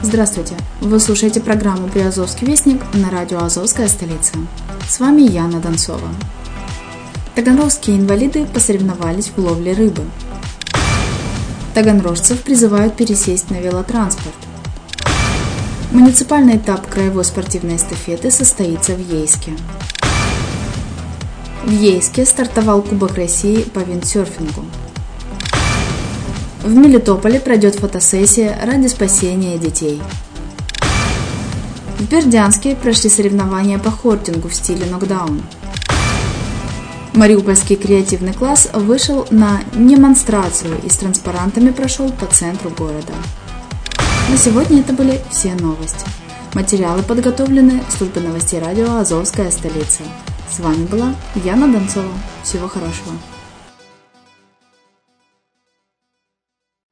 Здравствуйте! Вы слушаете программу «Приазовский вестник» на радио «Азовская столица». С вами Яна Донцова. Таганрогские инвалиды посоревновались в ловле рыбы. Таганрожцев призывают пересесть на велотранспорт. Муниципальный этап краевой спортивной эстафеты состоится в Ейске. В Ейске стартовал Кубок России по виндсерфингу. В Мелитополе пройдет фотосессия ради спасения детей. В Бердянске прошли соревнования по хортингу в стиле нокдаун. Мариупольский креативный класс вышел на демонстрацию и с транспарантами прошел по центру города. На сегодня это были все новости. Материалы подготовлены службой новостей радио «Азовская столица». С вами была Яна Донцова. Всего хорошего.